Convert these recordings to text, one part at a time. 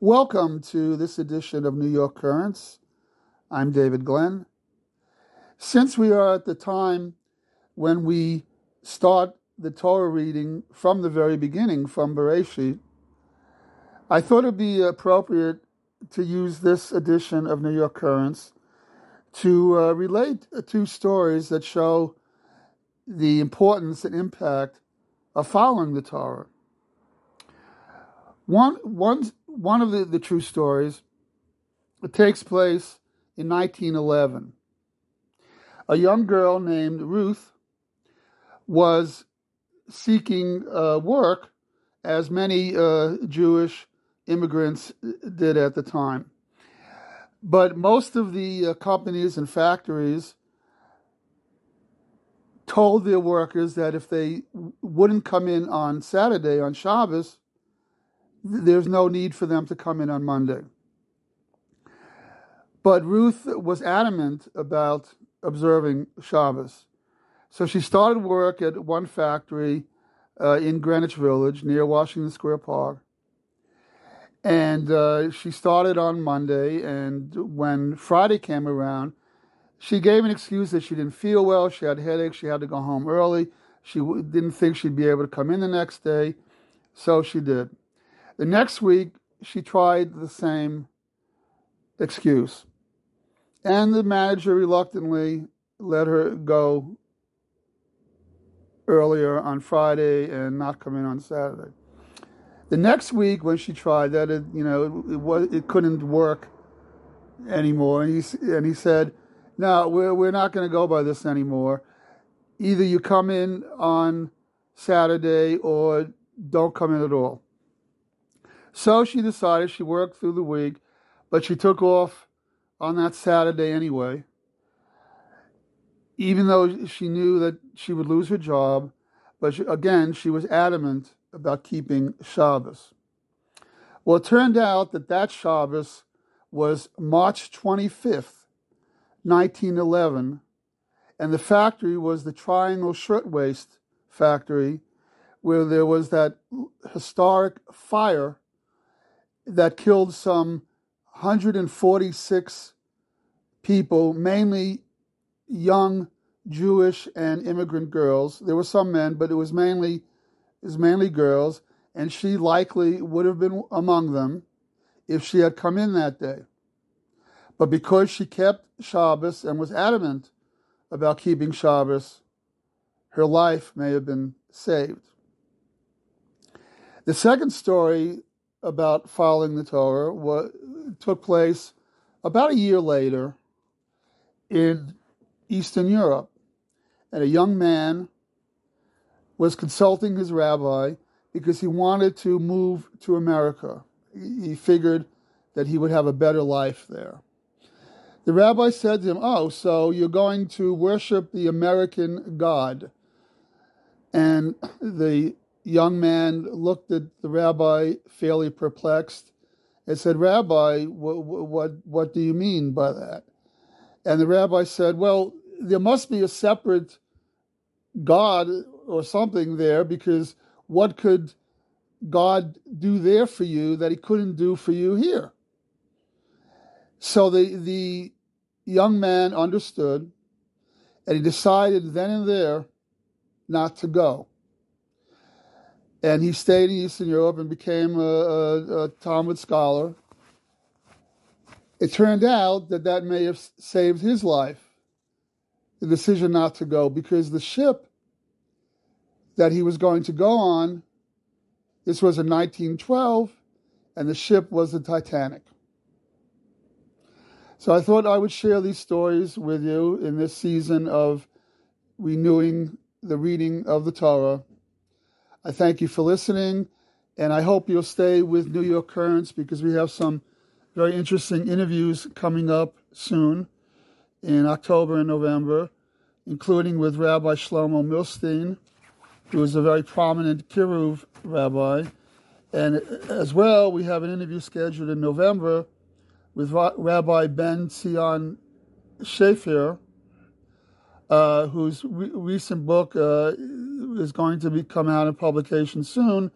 Welcome to this edition of New York Currents. I'm David Glenn. Since we are at the time when we start the Torah reading from the very beginning, from Bereshit, I thought it'd be appropriate to use this edition of New York Currents to uh, relate two stories that show the importance and impact of following the Torah. One, one, one of the, the true stories it takes place in 1911. A young girl named Ruth was seeking uh, work, as many uh, Jewish immigrants did at the time. But most of the uh, companies and factories told their workers that if they wouldn't come in on Saturday, on Shabbos, there's no need for them to come in on Monday. But Ruth was adamant about observing Shabbos. So she started work at one factory uh, in Greenwich Village near Washington Square Park. And uh, she started on Monday, and when Friday came around, she gave an excuse that she didn't feel well, she had a headache, she had to go home early, she didn't think she'd be able to come in the next day, so she did. The next week, she tried the same excuse. And the manager reluctantly let her go earlier on Friday and not come in on Saturday. The next week, when she tried that, it, you know, it, it, was, it couldn't work anymore. And he, and he said, no, we're, we're not going to go by this anymore. Either you come in on Saturday or don't come in at all. So she decided she worked through the week, but she took off on that Saturday anyway, even though she knew that she would lose her job. But she, again, she was adamant about keeping Shabbos. Well, it turned out that that Shabbos was March 25th, 1911, and the factory was the Triangle Shirtwaist Factory, where there was that historic fire that killed some 146 people, mainly young Jewish and immigrant girls. There were some men, but it was mainly it was mainly girls, and she likely would have been among them if she had come in that day. But because she kept Shabbos and was adamant about keeping Shabbos, her life may have been saved. The second story about following the Torah what took place about a year later in Eastern Europe. And a young man was consulting his rabbi because he wanted to move to America. He figured that he would have a better life there. The rabbi said to him, Oh, so you're going to worship the American God. And the young man looked at the rabbi fairly perplexed and said, Rabbi, what, what, what do you mean by that? And the rabbi said, Well, there must be a separate God or something there because what could God do there for you that he couldn't do for you here? So the, the young man understood and he decided then and there not to go and he stayed in Eastern Europe and became a, a, a Talmud scholar. It turned out that that may have saved his life, the decision not to go, because the ship that he was going to go on, this was in 1912, and the ship was the Titanic. So I thought I would share these stories with you in this season of renewing the reading of the Torah. I thank you for listening, and I hope you'll stay with New York Currents because we have some very interesting interviews coming up soon in October and November, including with Rabbi Shlomo Milstein, who is a very prominent Kiruv rabbi. And as well, we have an interview scheduled in November with Rabbi Ben Zion Shafier, uh, whose re- recent book uh, is going to be come out in publication soon.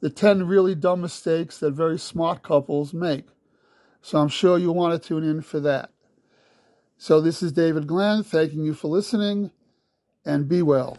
The 10 really dumb mistakes that very smart couples make. So I'm sure you want to tune in for that. So this is David Glenn thanking you for listening and be well.